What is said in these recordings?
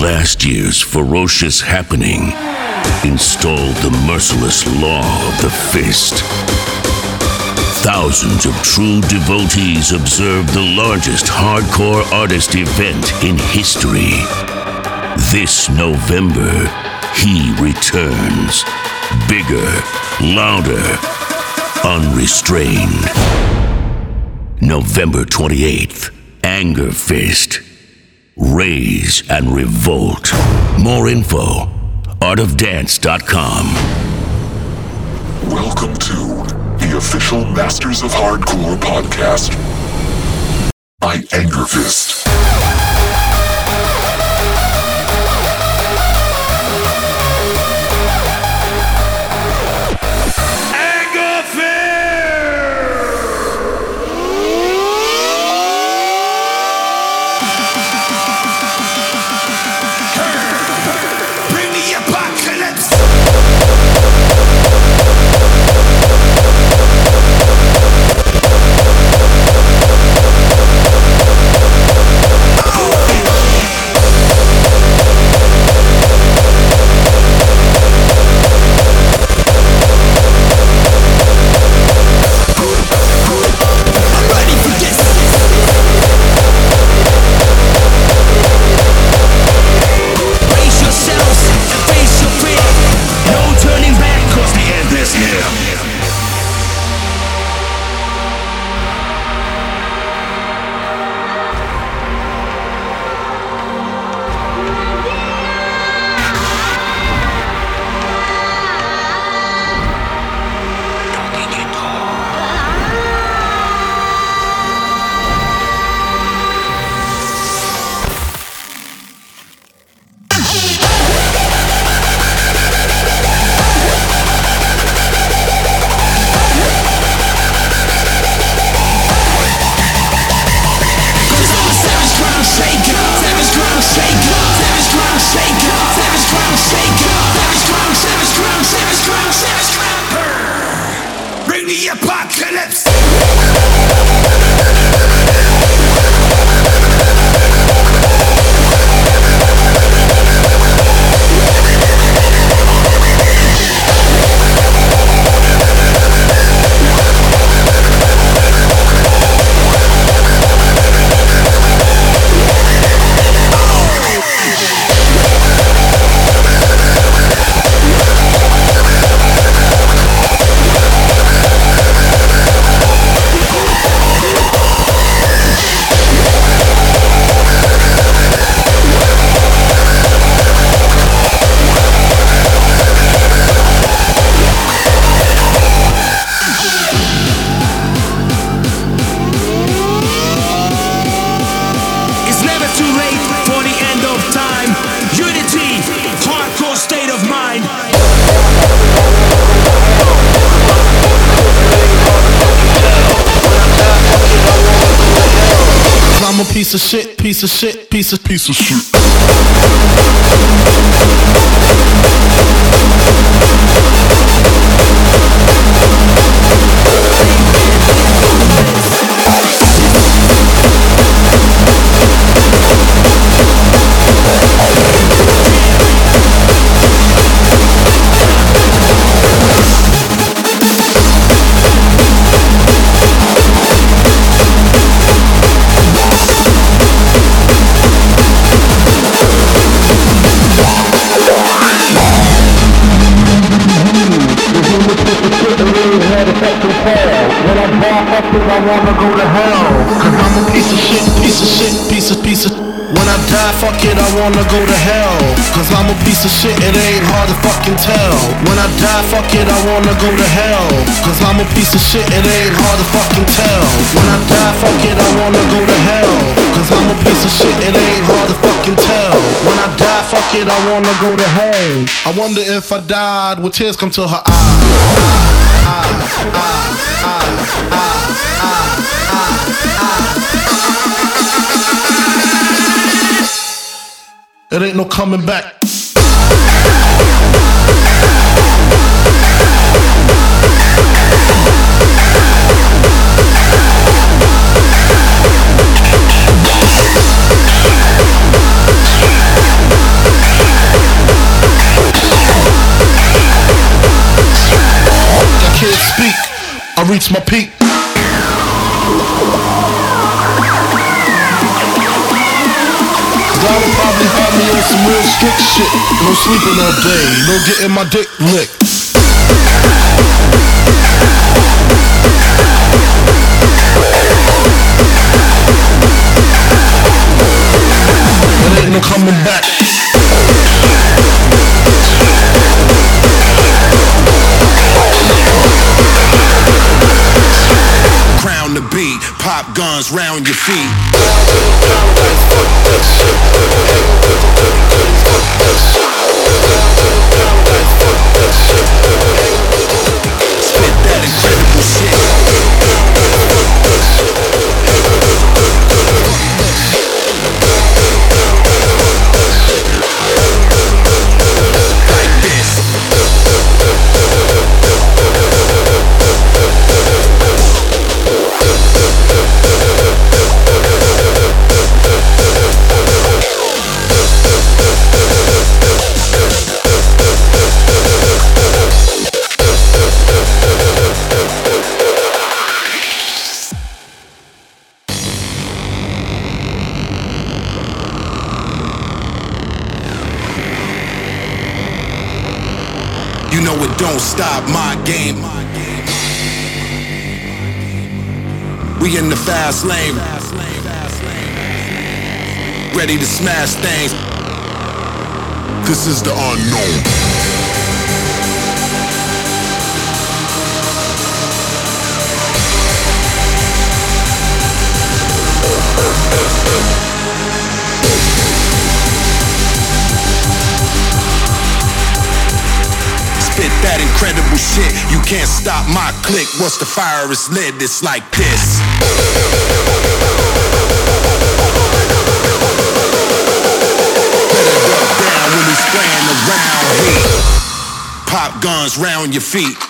Last year's ferocious happening installed the merciless law of the fist. Thousands of true devotees observed the largest hardcore artist event in history. This November, he returns. Bigger, louder, unrestrained. November 28th, Angerfist. Raise and revolt. More info, artofdance.com. Welcome to the official Masters of Hardcore podcast by Angerfist. Bring piece of shit, piece of piece of shit. Fuck it, I wanna go to hell. Cause I'm a piece of shit, it ain't hard to fucking tell. When I die, fuck it, I wanna go to hell. Cause I'm a piece of shit, it ain't hard to fucking tell. When I die, fuck it, I wanna go to hell. I wonder if I died, would tears come to her eyes? It ain't no coming back. Reach my peak. Will probably have me on some real strict shit. No sleeping all day, no getting my dick licked. Ain't no coming back. Pop round your feet. Game. We in the fast lane. Ready to smash things. This is the unknown. That incredible shit. You can't stop my click. Once the fire is lit, it's like this. Better duck down when we spraying around heat. Pop guns round your feet.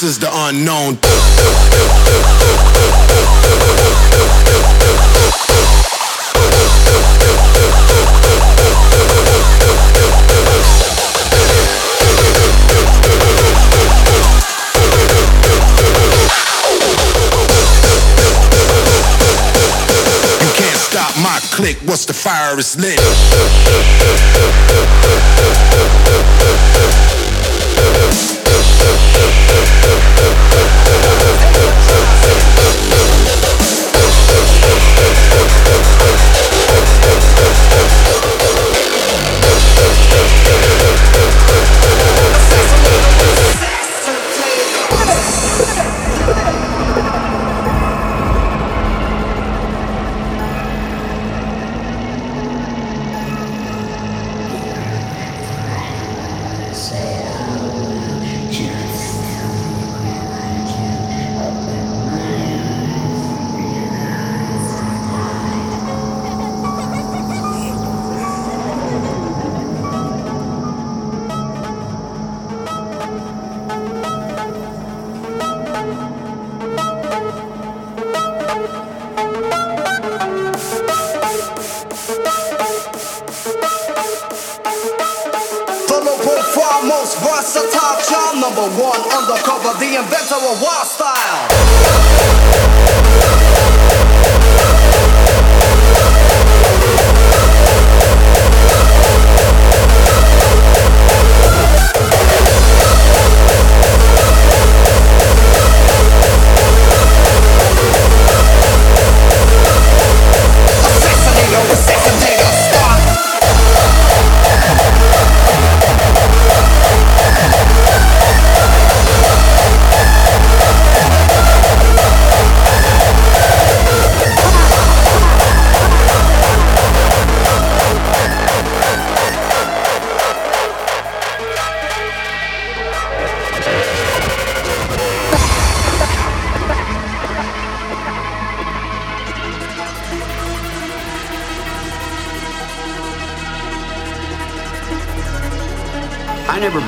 This is the unknown. You can't stop my click once the fire is lit. The foremost versatile child number one undercover, the inventor of wild style.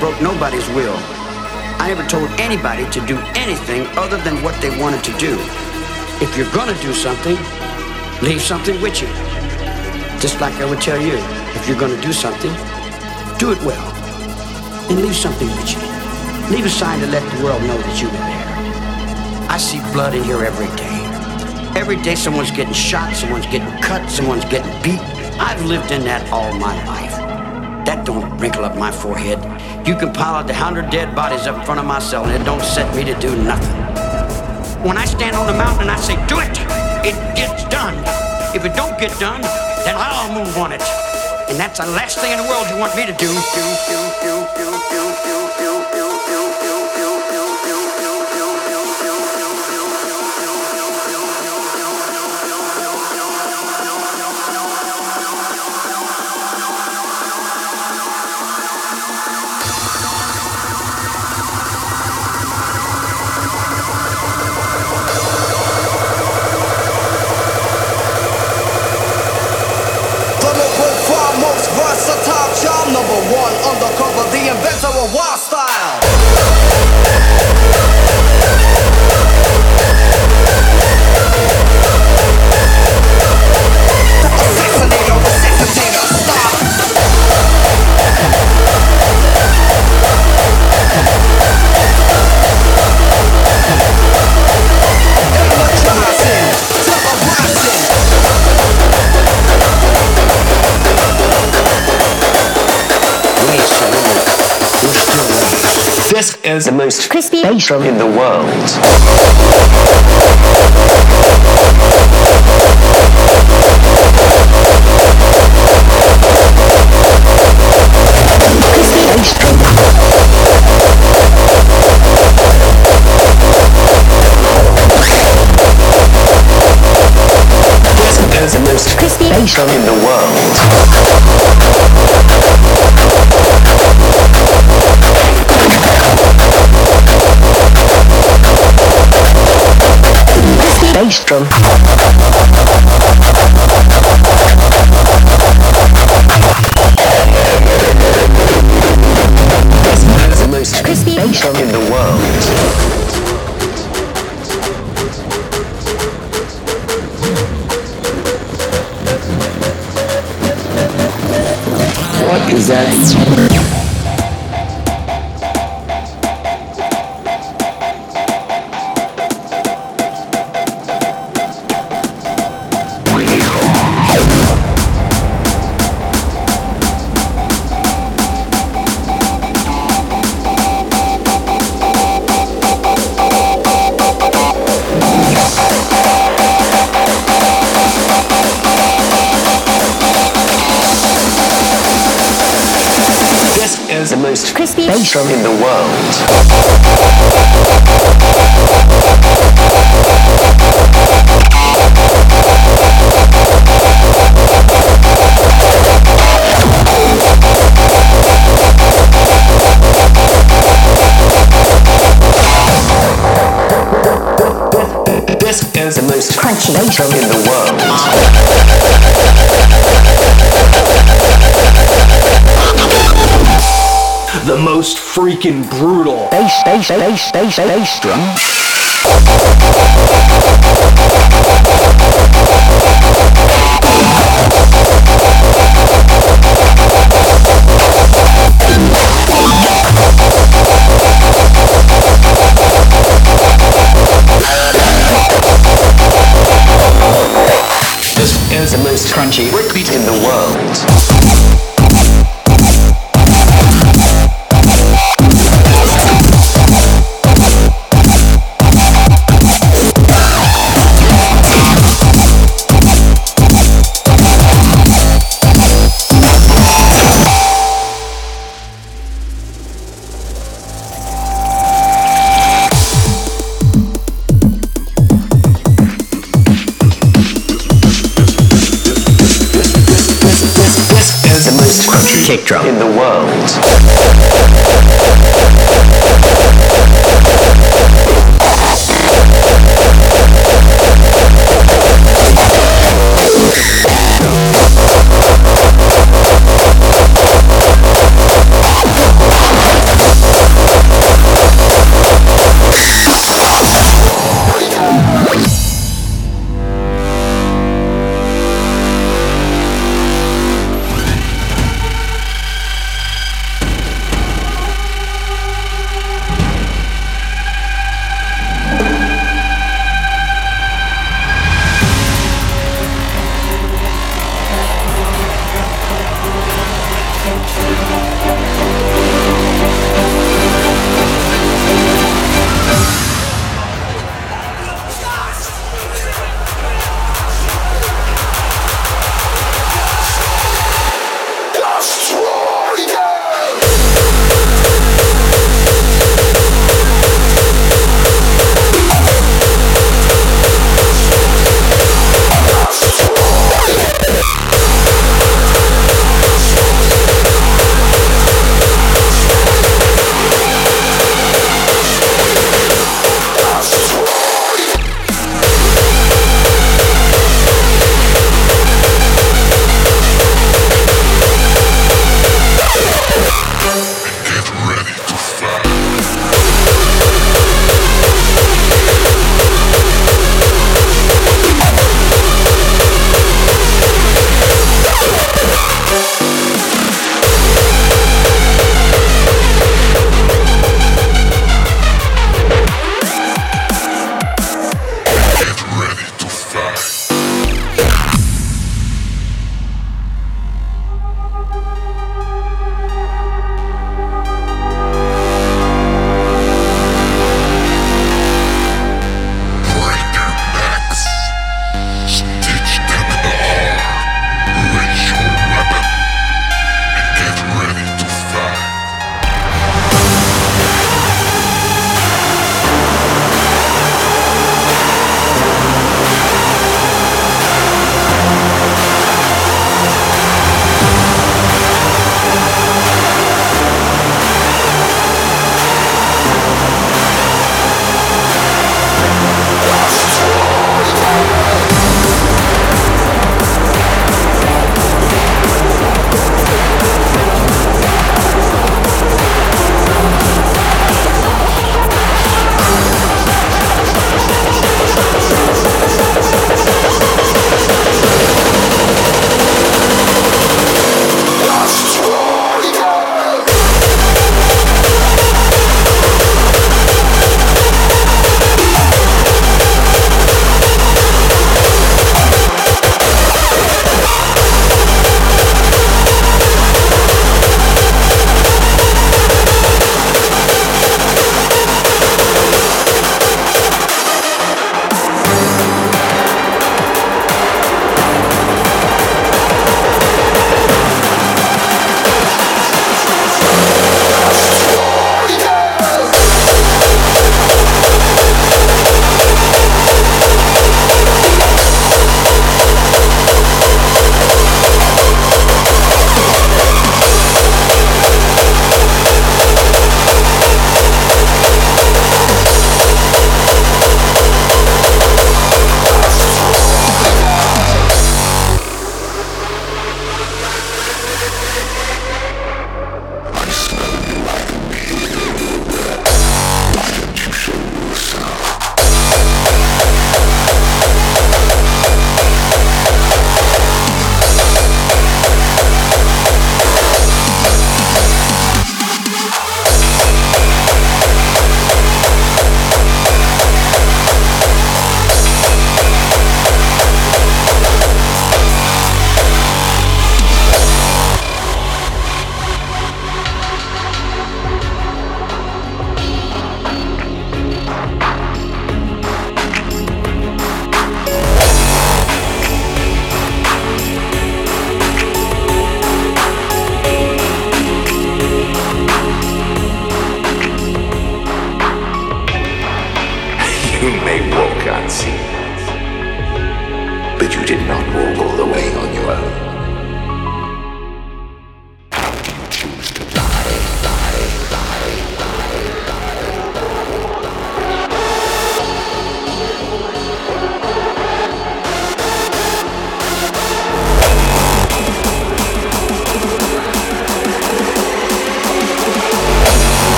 Broke nobody's will. I never told anybody to do anything other than what they wanted to do. If you're gonna do something, leave something with you. Just like I would tell you, if you're gonna do something, do it well. And leave something with you. Leave a sign to let the world know that you were there. I see blood in here every day. Every day someone's getting shot, someone's getting cut, someone's getting beat. I've lived in that all my life. That don't wrinkle up my forehead. You can pile out a hundred dead bodies up in front of my cell, and it don't set me to do nothing. When I stand on the mountain and I say, do it, it gets done. If it don't get done, then I'll move on it. And that's the last thing in the world you want me to do. do, do, do is the most Crispy bass drum in the world. crispy bass drum This is the most crispy bass drum in the world. Nystrom. In the world. Freaking brutal. bass bass bass bass bass drum This is the most crunchy breakbeat in the world. Kick drum in the world.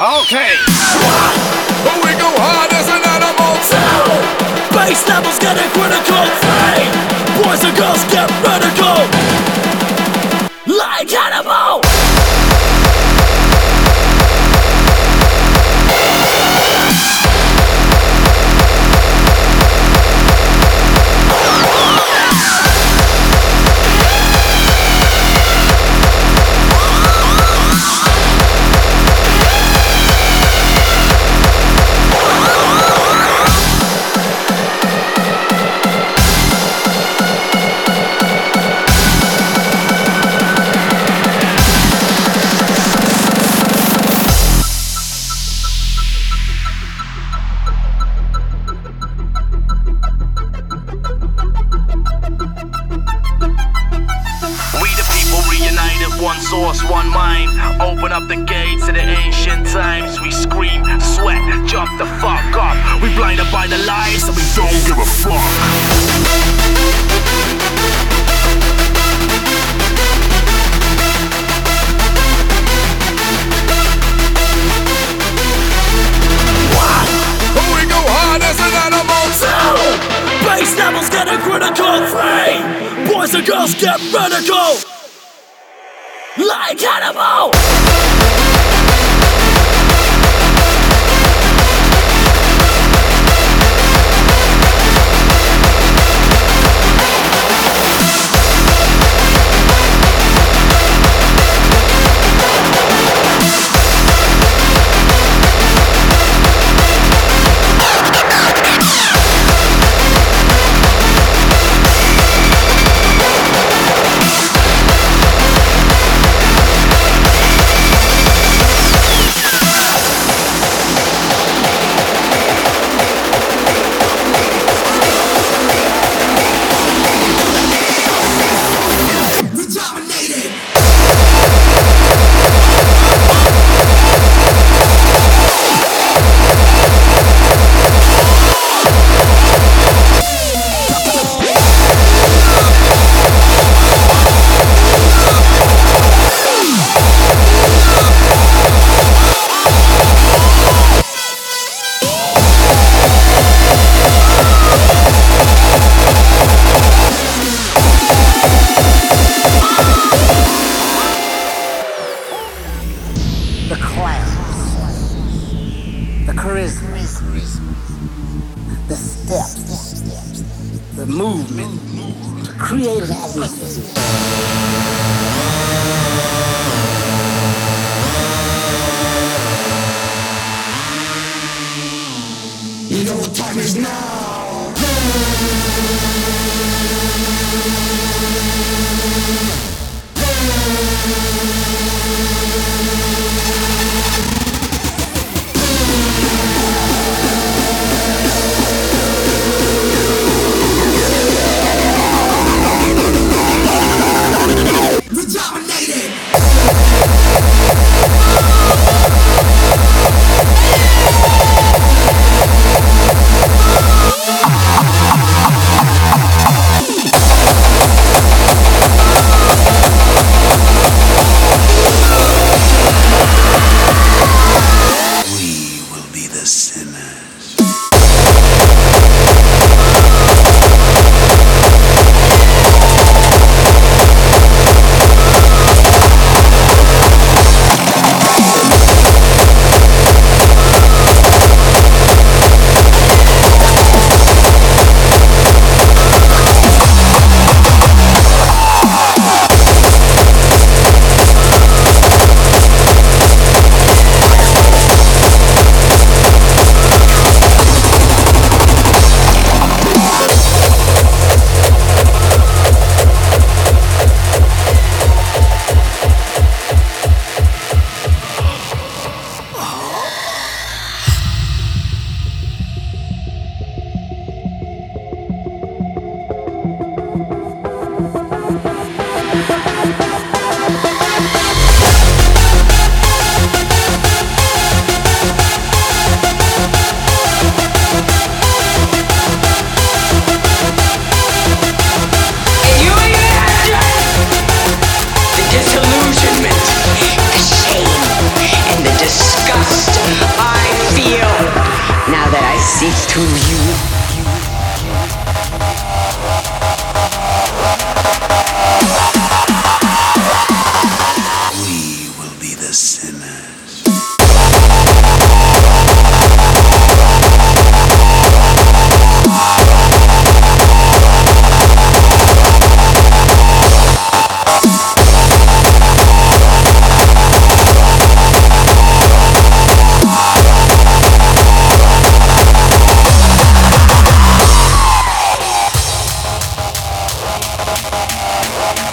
Okay. But we go hard as an animal too. Bass levels getting critical. Hey, boys and girls get vertical.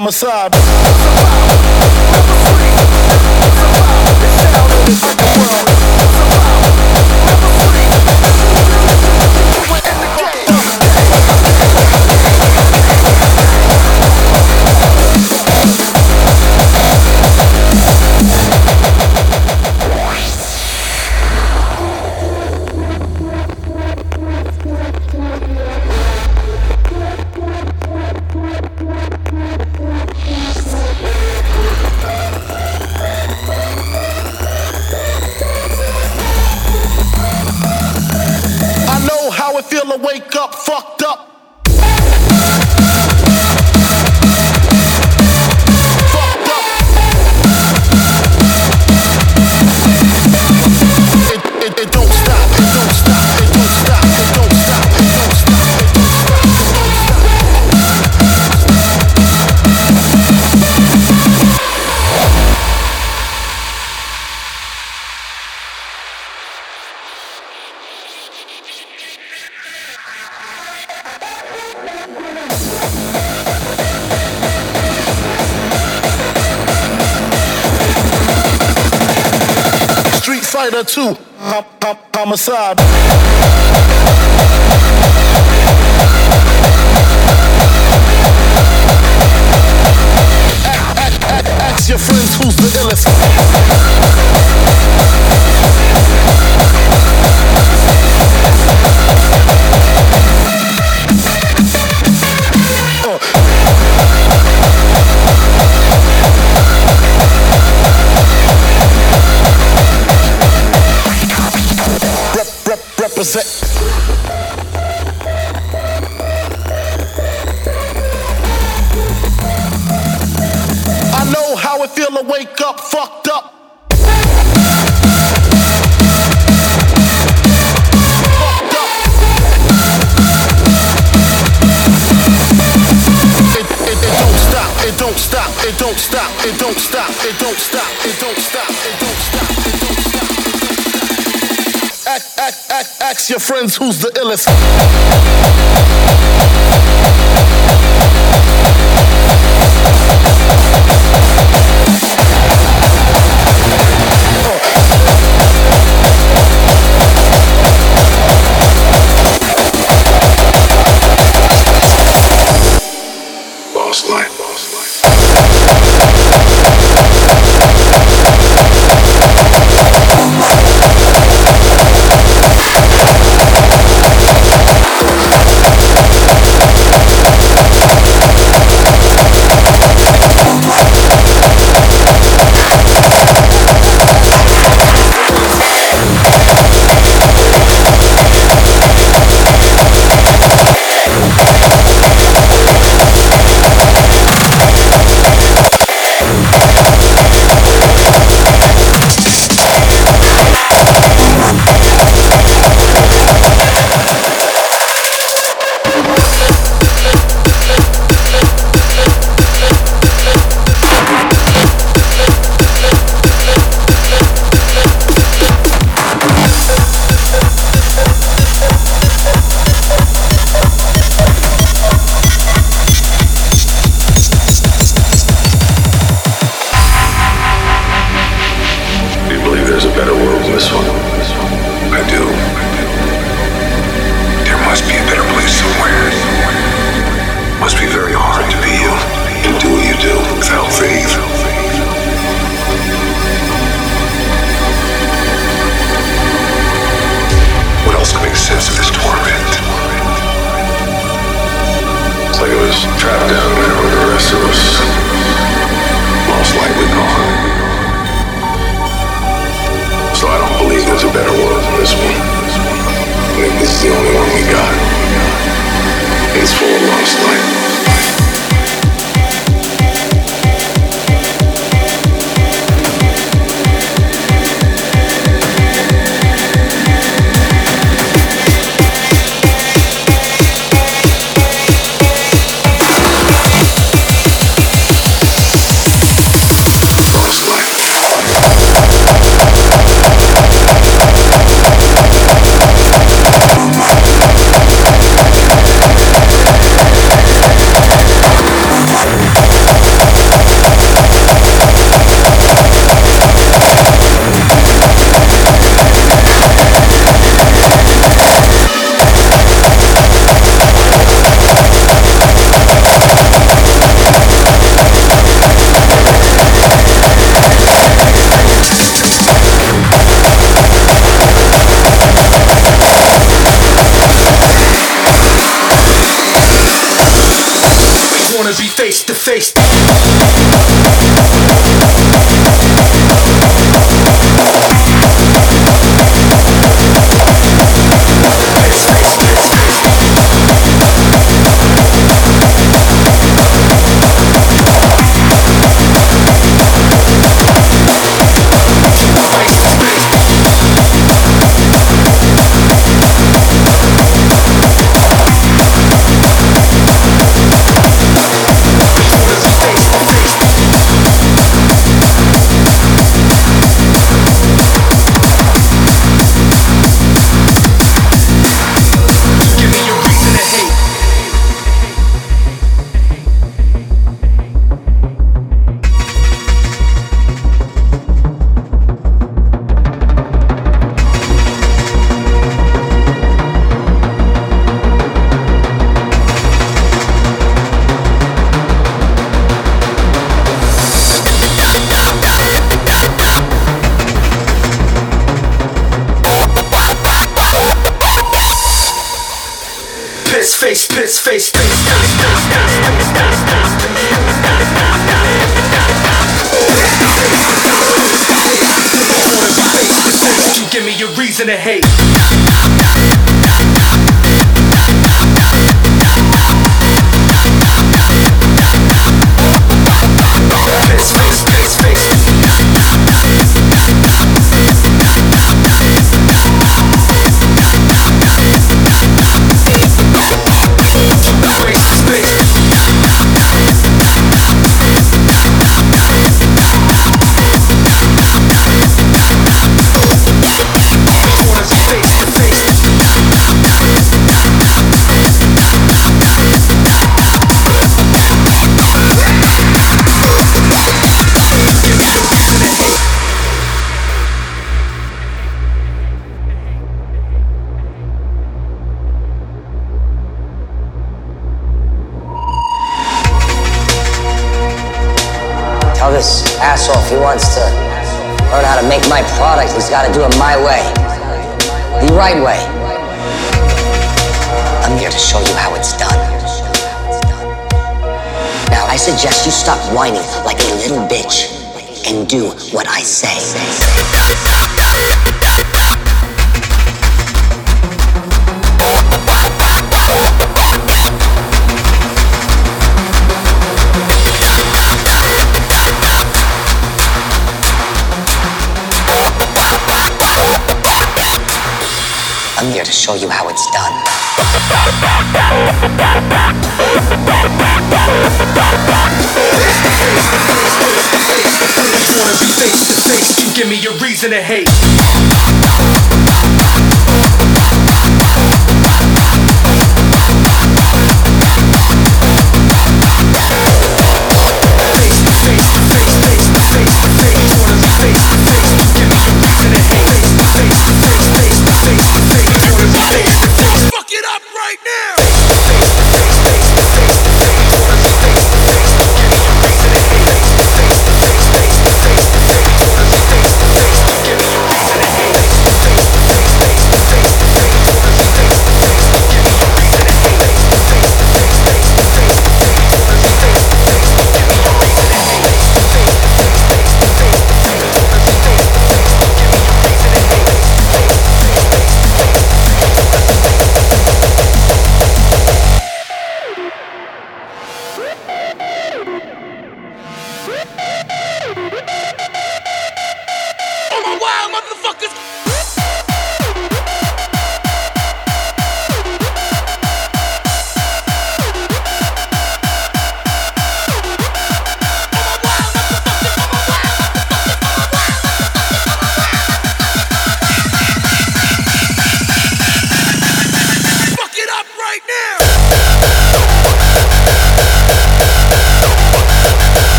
Fighter who's the illest. Friends who's the illest. Face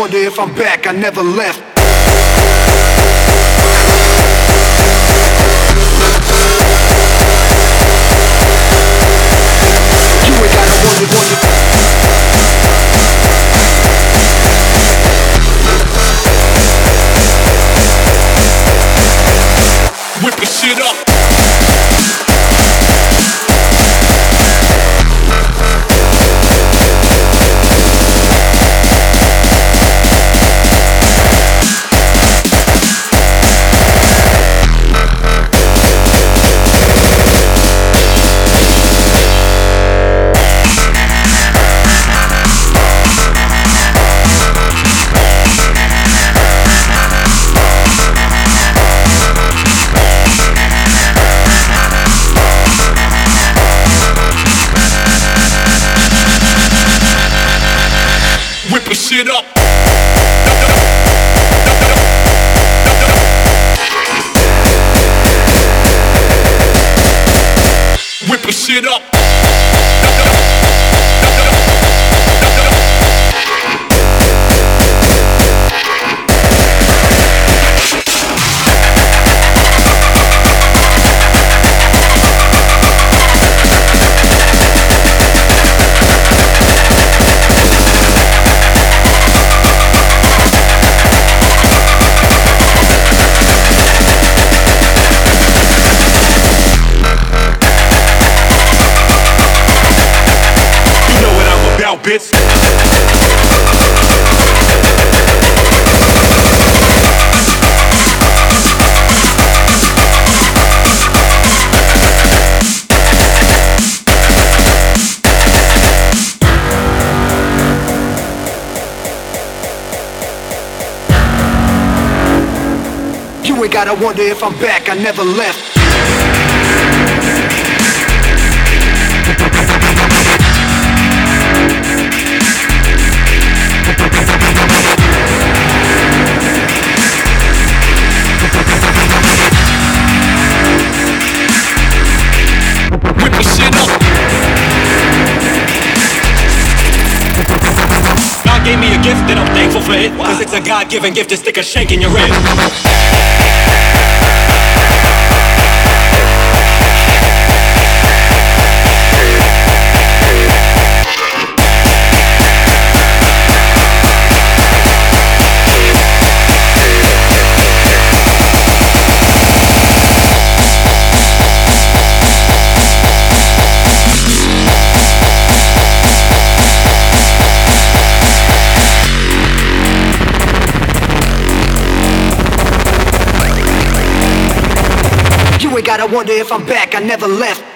wonder if I'm back, I never left. Ain't gotta wonder if I'm back, I never left. God gave me a gift and I'm thankful for it. Cause it's a God given gift to stick a shank in your rib. Ain't gotta wonder if I'm back, I never left.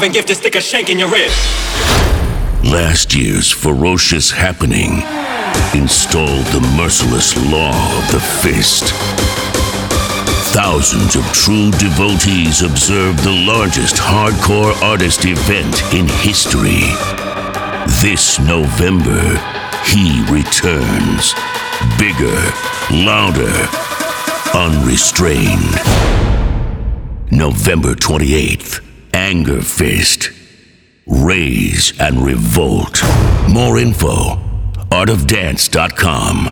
Given gift to stick a shank in your ribs. Last year's ferocious happening installed the merciless law of the fist. Thousands of true devotees observed the largest hardcore artist event in history. This November, he returns. Bigger, louder, unrestrained. November 28th, Angerfist. Raise and revolt. More info, artofdance.com.